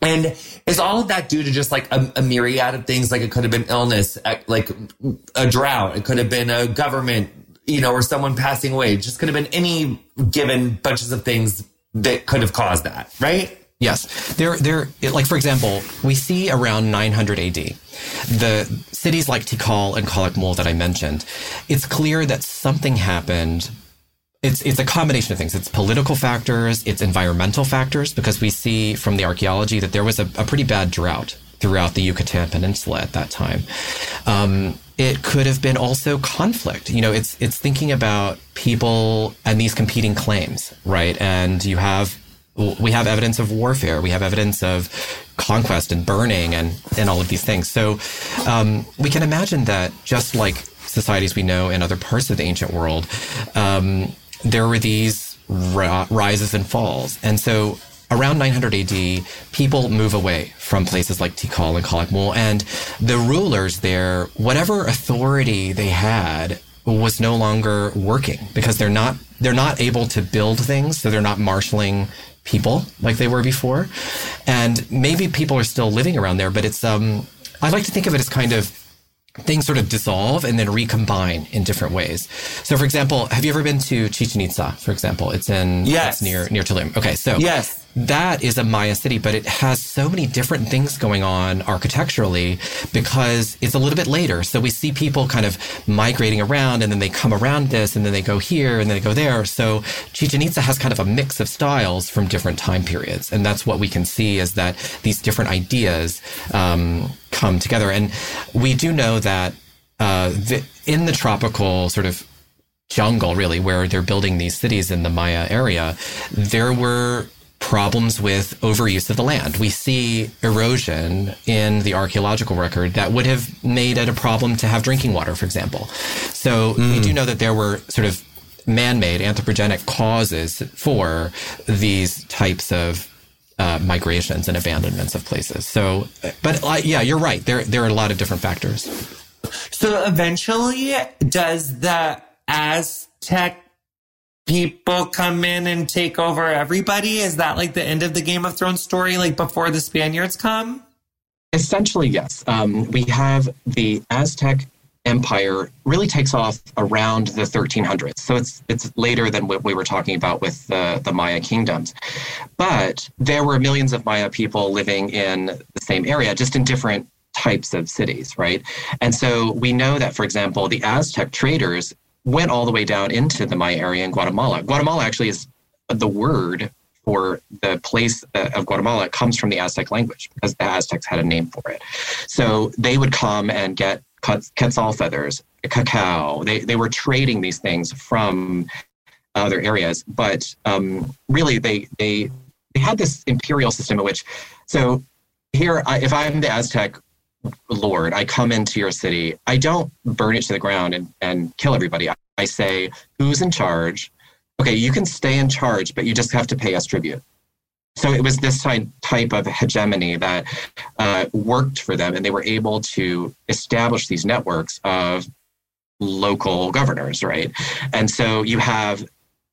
And is all of that due to just like a, a, myriad of things? Like it could have been illness, like a drought. It could have been a government you know, or someone passing away. It just could have been any given bunches of things that could have caused that, right? Yes. There, there, like, for example, we see around 900 AD, the cities like Tikal and Calakmul that I mentioned, it's clear that something happened. It's, it's a combination of things. It's political factors, it's environmental factors, because we see from the archaeology that there was a, a pretty bad drought throughout the Yucatan Peninsula at that time. Um, it could have been also conflict. You know, it's it's thinking about people and these competing claims, right? And you have we have evidence of warfare, we have evidence of conquest and burning and and all of these things. So um, we can imagine that just like societies we know in other parts of the ancient world, um, there were these rises and falls, and so around 900 AD, people move away from places like Tikal and Calakmul, and the rulers there, whatever authority they had, was no longer working because they're not they're not able to build things, so they're not marshaling people like they were before, and maybe people are still living around there, but it's um I like to think of it as kind of things sort of dissolve and then recombine in different ways. So, for example, have you ever been to Chichen Itza? For example, it's in yes it's near near Tulum. Okay, so yes, that is a Maya city, but it has so many different things going on architecturally because it's a little bit later. So we see people kind of migrating around and then they come around this and then they go here and then they go there. So Chichen Itza has kind of a mix of styles from different time periods. And that's what we can see is that these different ideas um, come together. And we do know that uh, the, in the tropical sort of jungle, really, where they're building these cities in the Maya area, there were problems with overuse of the land. We see erosion in the archaeological record that would have made it a problem to have drinking water, for example. So mm. we do know that there were sort of man-made anthropogenic causes for these types of uh, migrations and abandonments of places. So, but uh, yeah, you're right. There, there are a lot of different factors. So eventually, does the Aztec people come in and take over everybody? Is that like the end of the Game of Thrones story, like before the Spaniards come? Essentially, yes. Um, we have the Aztec Empire really takes off around the 1300s, so it's it's later than what we were talking about with the the Maya kingdoms. But there were millions of Maya people living in the same area, just in different types of cities, right? And so we know that, for example, the Aztec traders went all the way down into the Maya area in Guatemala. Guatemala actually is the word for the place uh, of Guatemala comes from the Aztec language because the Aztecs had a name for it. So they would come and get quetzal feathers, cacao. They, they were trading these things from other areas, but um, really they, they, they had this imperial system in which, so here, if I'm the Aztec Lord, I come into your city. I don't burn it to the ground and, and kill everybody. I, I say, who's in charge? Okay, you can stay in charge, but you just have to pay us tribute. So it was this type of hegemony that uh, worked for them, and they were able to establish these networks of local governors, right? And so you have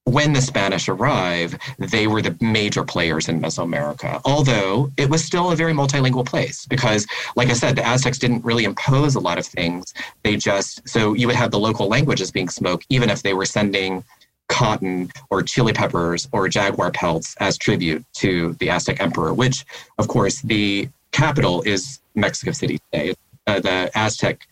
when the Spanish arrive, they were the major players in Mesoamerica, although it was still a very multilingual place because, like I said, the Aztecs didn't really impose a lot of things. They just, so you would have the local languages being spoke, even if they were sending cotton or chili peppers or jaguar pelts as tribute to the Aztec emperor, which, of course, the capital is Mexico City today. Uh, the Aztec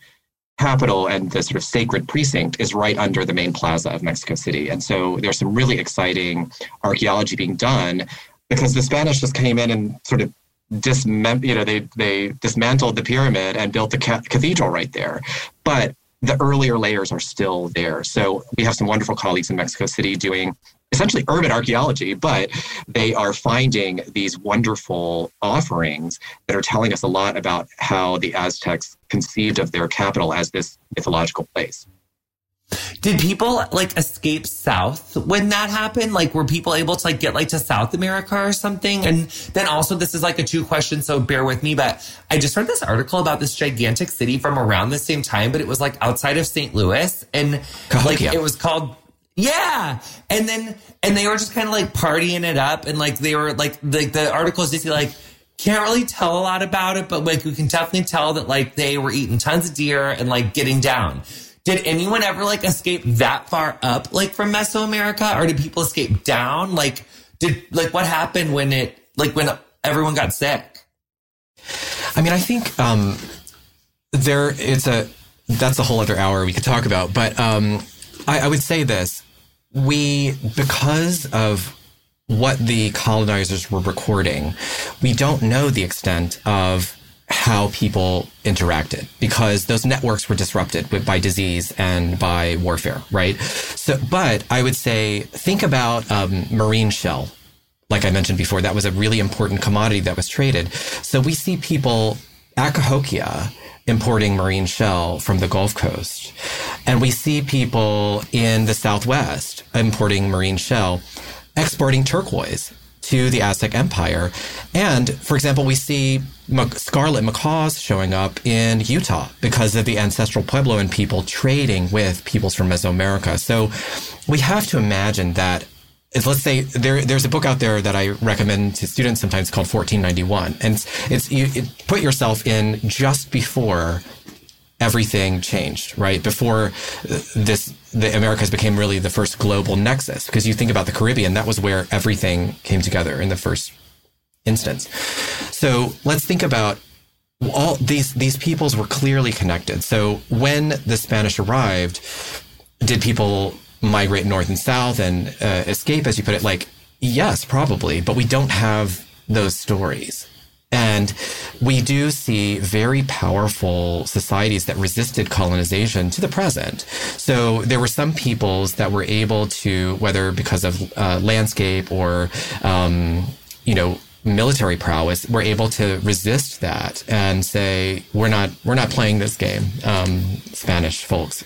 capital and the sort of sacred precinct is right under the main plaza of Mexico City. And so there's some really exciting archaeology being done because the Spanish just came in and sort of dismem- you know they they dismantled the pyramid and built the ca- cathedral right there. But the earlier layers are still there. So we have some wonderful colleagues in Mexico City doing essentially urban archaeology, but they are finding these wonderful offerings that are telling us a lot about how the Aztecs conceived of their capital as this mythological place. Did people like escape south when that happened? Like, were people able to like get like to South America or something? And then also, this is like a two question, so bear with me. But I just read this article about this gigantic city from around the same time, but it was like outside of St. Louis, and like it was called yeah. And then, and they were just kind of like partying it up. And like, they were like, the, the articles basically like, can't really tell a lot about it, but like, we can definitely tell that like they were eating tons of deer and like getting down. Did anyone ever like escape that far up, like from Mesoamerica, or did people escape down? Like, did like what happened when it, like when everyone got sick? I mean, I think um, there it's a that's a whole other hour we could talk about, but um, I, I would say this: we because of what the colonizers were recording, we don't know the extent of how people interacted because those networks were disrupted by disease and by warfare, right? So, but I would say think about um, marine shell. Like I mentioned before, that was a really important commodity that was traded. So we see people at Cahokia importing marine shell from the Gulf Coast. And we see people in the Southwest importing marine shell, exporting turquoise to the Aztec Empire. And for example, we see scarlet macaws showing up in Utah because of the ancestral Puebloan people trading with peoples from Mesoamerica. So we have to imagine that let's say there there's a book out there that I recommend to students sometimes called 1491 and it's, it's you it, put yourself in just before everything changed right? Before this the Americas became really the first global nexus. Because you think about the Caribbean that was where everything came together in the first instance so let's think about all these these peoples were clearly connected so when the Spanish arrived did people migrate north and south and uh, escape, as you put it? Like, yes, probably, but we don't have those stories. And we do see very powerful societies that resisted colonization to the present. So there were some peoples that were able to, whether because of uh, landscape or, um, you know, military prowess, were able to resist that and say, "We're not, we're not playing this game." Um, Spanish folks.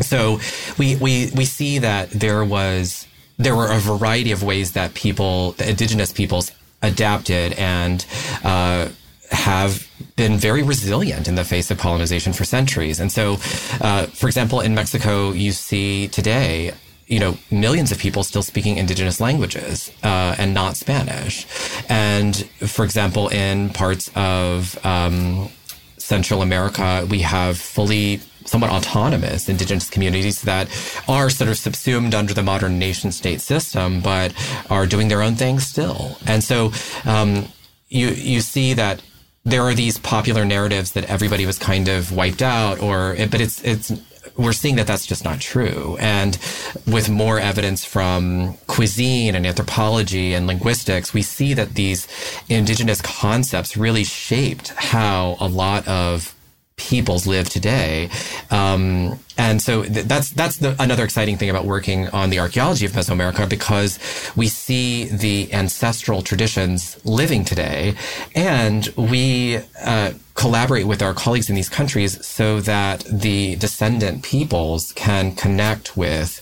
So we, we, we see that there was, there were a variety of ways that people, the indigenous peoples adapted and, uh, have been very resilient in the face of colonization for centuries. And so, uh, for example, in Mexico, you see today, you know, millions of people still speaking indigenous languages uh, and not Spanish. And for example, in parts of um, Central America, we have fully somewhat autonomous indigenous communities that are sort of subsumed under the modern nation state system, but are doing their own thing still. And so um, you you see that there are these popular narratives that everybody was kind of wiped out, or but it's it's we're seeing that that's just not true. And with more evidence from cuisine and anthropology and linguistics, we see that these indigenous concepts really shaped how a lot of peoples live today. Um, and so th- that's that's the, another exciting thing about working on the archaeology of Mesoamerica because we see the ancestral traditions living today, and we uh, collaborate with our colleagues in these countries so that the descendant peoples can connect with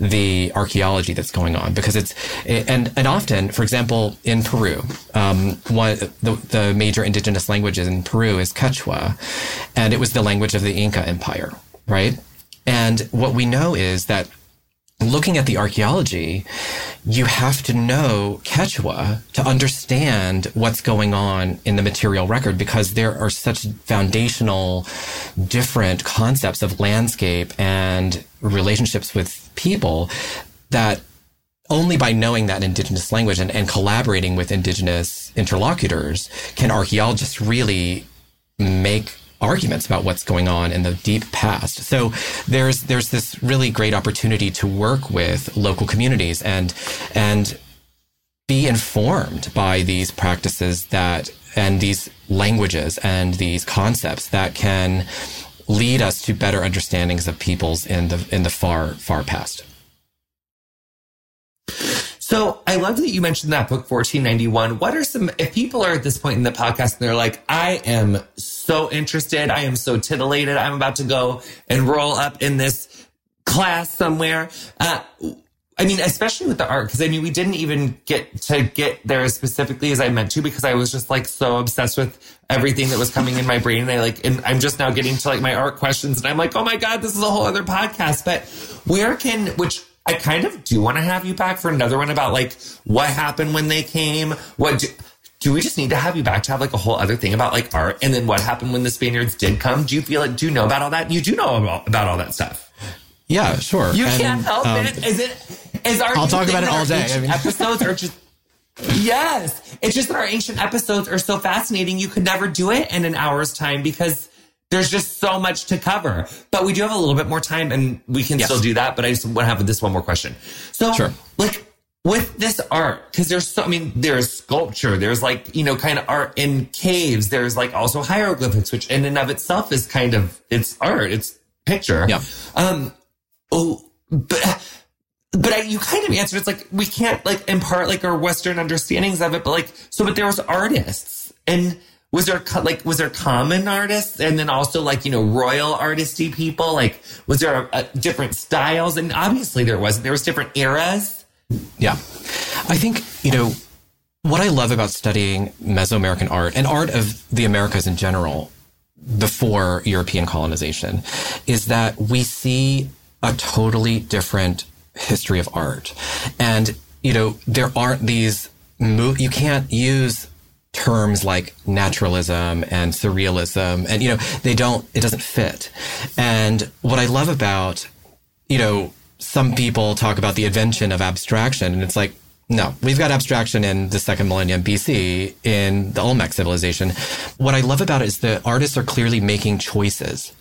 the archaeology that's going on. Because it's and and often for example in Peru um, one the, the major indigenous languages in Peru is Quechua and it was the language of the Inca Empire right? And what we know is that looking at the archaeology, you have to know Quechua to understand what's going on in the material record because there are such foundational different concepts of landscape and relationships with people that only by knowing that indigenous language and, and collaborating with indigenous interlocutors can archaeologists really make arguments about what's going on in the deep past. So there's there's this really great opportunity to work with local communities and and be informed by these practices that and these languages and these concepts that can lead us to better understandings of peoples in the in the far far past. So I love that you mentioned that book 1491. What are some, if people are at this point in the podcast and they're like, I am so interested, I am so titillated, I'm about to go and roll up in this class somewhere. Uh, I mean, especially with the art, because I mean, we didn't even get to get there as specifically as I meant to because I was just like so obsessed with everything that was coming in my brain. And I like, and I'm just now getting to like my art questions and I'm like, oh my God, this is a whole other podcast. But where can, which I kind of do want to have you back for another one about like what happened when they came. What do, do we just need to have you back to have like a whole other thing about like art and then what happened when the Spaniards did come? Do you feel like, do you know about all that? You do know about, about all that stuff. Yeah, sure. You And, can't help um, it. Is it? Is our I'll talk about it all day. I mean- episodes are just. Yes, it's just that our ancient episodes are so fascinating. You could never do it in an hour's time because there's just so much to cover. But we do have a little bit more time, and we can Yes. still do that. But I just want to have this one more question. So, Sure. like with this art, because there's so, I mean, there's sculpture, there's like, you know, kind of art in caves. There's like also hieroglyphics, which in and of itself is kind of, it's art, it's picture. Yeah. Um, oh, but, but I, you kind of answered, it's like, we can't like impart like our Western understandings of it, but like, so, but there was artists and, was there like was there common artists? And then also like you know royal artisty people? Like was there a, a different styles? And obviously there was there was different eras. Yeah. I think, you know, what I love about studying Mesoamerican art and art of the Americas in general before European colonization is that we see a totally different history of art. And, you know, there aren't these, you can't use terms like naturalism and surrealism and, you know, they don't, it doesn't fit. And what I love about you know, some people talk about the invention of abstraction, and it's like, no, we've got abstraction in the second millennium BC in the Olmec civilization. What I love about it is the artists are clearly making choices.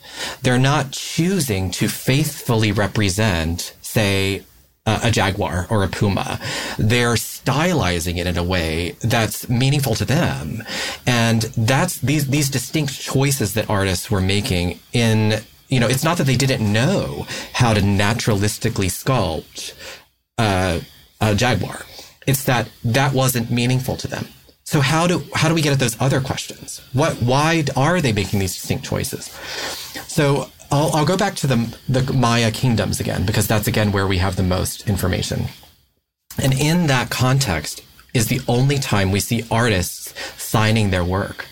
They're not choosing to faithfully represent, say, a, jaguar or a puma. They're stylizing it in a way that's meaningful to them. And that's these, these distinct choices that artists were making in you know, it's not that they didn't know how to naturalistically sculpt uh, a jaguar. It's that that wasn't meaningful to them. So how do how do we get at those other questions? What why are they making these distinct choices? So I'll, I'll go back to the the Maya kingdoms again because that's again where we have the most information. And in that context is the only time we see artists signing their work.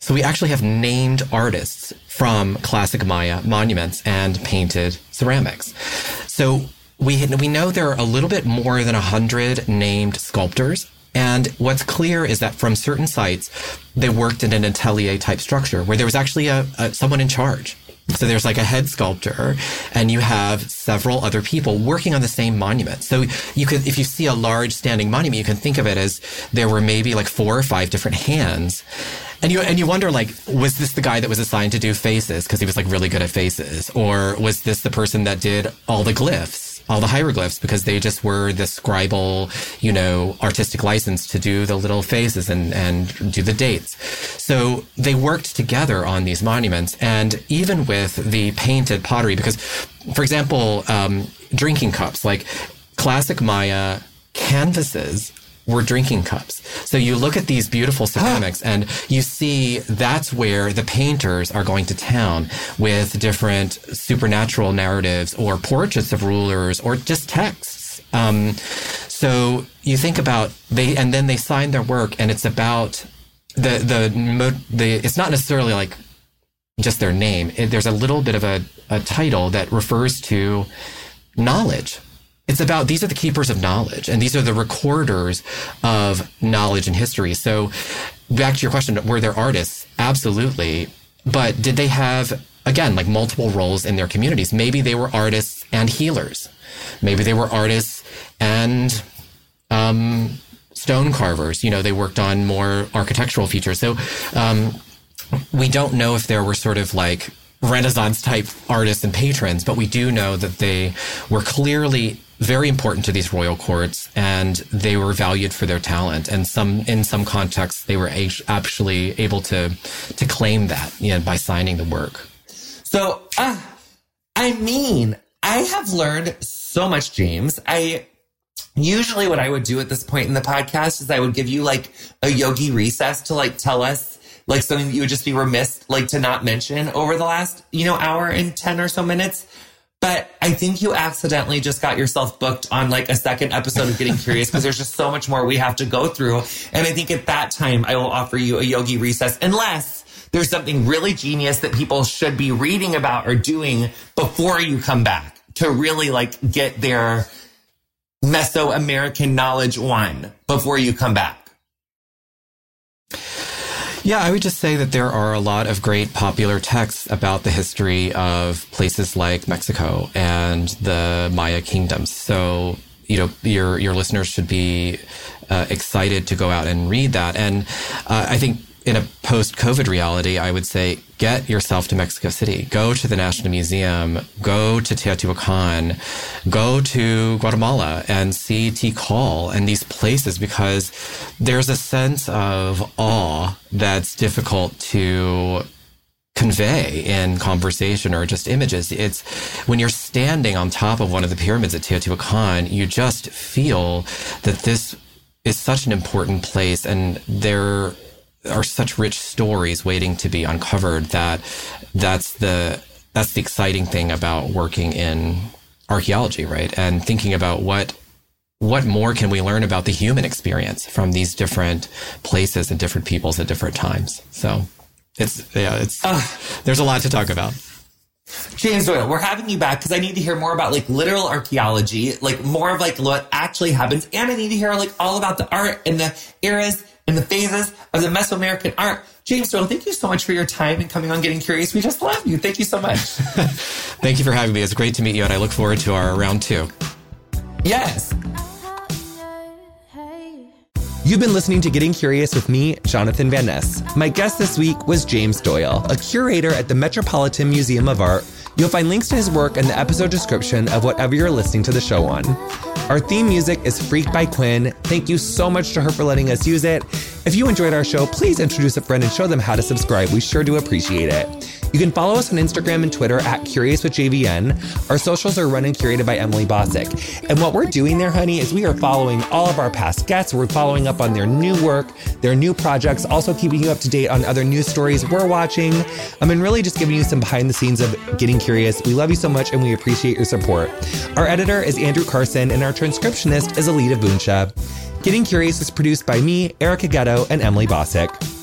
So we actually have named artists from classic Maya monuments and painted ceramics. So we we know there are a little bit more than a hundred named sculptors. And what's clear is that from certain sites, they worked in an atelier type structure where there was actually a, a someone in charge. So there's like a head sculptor and you have several other people working on the same monument. So you could, if you see a large standing monument, you can think of it as there were maybe like four or five different hands. And you, and you wonder like, was this the guy that was assigned to do faces because he was like really good at faces? Or was this the person that did all the glyphs? All the hieroglyphs because they just were the scribal, you know, artistic license to do the little faces and, and do the dates. So they worked together on these monuments. And even with the painted pottery, because, for example, um, drinking cups, like classic Maya canvases were drinking cups. So you look at these beautiful ceramics and you see that's where the painters are going to town with different supernatural narratives or portraits of rulers or just texts. Um, so you think about they, and then they sign their work and it's about the, the, the, it's not necessarily like just their name. It, there's a little bit of a, a title that refers to knowledge. It's about these are the keepers of knowledge and these are the recorders of knowledge and history. So back to your question, were there artists? Absolutely. But did they have, again, like multiple roles in their communities? Maybe they were artists and healers. Maybe they were artists and, um, stone carvers. You know, they worked on more architectural features. So, um, we don't know if there were sort of like Renaissance type artists and patrons, but we do know that they were clearly very important to these royal courts and they were valued for their talent. And some, in some contexts, they were actually able to, to claim that, you know, by signing the work. So, uh, I mean, I have learned so much, James. I usually what I would do at this point in the podcast is I would give you like a yogi recess to like tell us like something that you would just be remiss like to not mention over the last, you know, hour and 10 or so minutes. But I think you accidentally just got yourself booked on like a second episode of Getting Curious because there's just so much more we have to go through. And I think at that time, I will offer you a yogi recess unless there's something really genius that people should be reading about or doing before you come back to really like get their Mesoamerican knowledge one before you come back. Yeah, I would just say that there are a lot of great popular texts about the history of places like Mexico and the Maya kingdoms. So, you know, your your listeners should be uh, excited to go out and read that. And uh, I think in a post COVID reality, I would say get yourself to Mexico City. Go to the National Museum. Go to Teotihuacan. Go to Guatemala and see Tikal and these places because there's a sense of awe that's difficult to convey in conversation or just images. It's when you're standing on top of one of the pyramids at Teotihuacan, you just feel that this is such an important place and there are such rich stories waiting to be uncovered that that's the that's the exciting thing about working in archaeology, right? And thinking about what what more can we learn about the human experience from these different places and different peoples at different times. So it's yeah, it's uh, there's a lot to talk about. James Doyle, we're having you back because I need to hear more about like literal archaeology, like more of like what actually happens, and I need to hear like all about the art and the eras and the phases of the Mesoamerican art. James Doyle, thank you so much for your time and coming on Getting Curious. We just love you. Thank you so much. thank you for having me. It's great to meet you, and I look forward to our round two. Yes. You've been listening to Getting Curious with me, Jonathan Van Ness. My guest this week was James Doyle, a curator at the Metropolitan Museum of Art. You'll find links to his work in the episode description of whatever you're listening to the show on. Our theme music is Freaked by Quinn. Thank you so much to her for letting us use it. If you enjoyed our show, please introduce a friend and show them how to subscribe. We sure do appreciate it. You can follow us on Instagram and Twitter at Curious with JVN. Our socials are run and curated by Emily Bossak. And what we're doing there, honey, is we are following all of our past guests. We're following up on their new work, their new projects, also keeping you up to date on other news stories we're watching. I mean, really just giving you some behind the scenes of getting curious. We love you so much and we appreciate your support. Our editor is Andrew Carson and our transcriptionist is Alita Vunsha. Getting Curious is produced by me, Erica Getto, and Emily Bossak.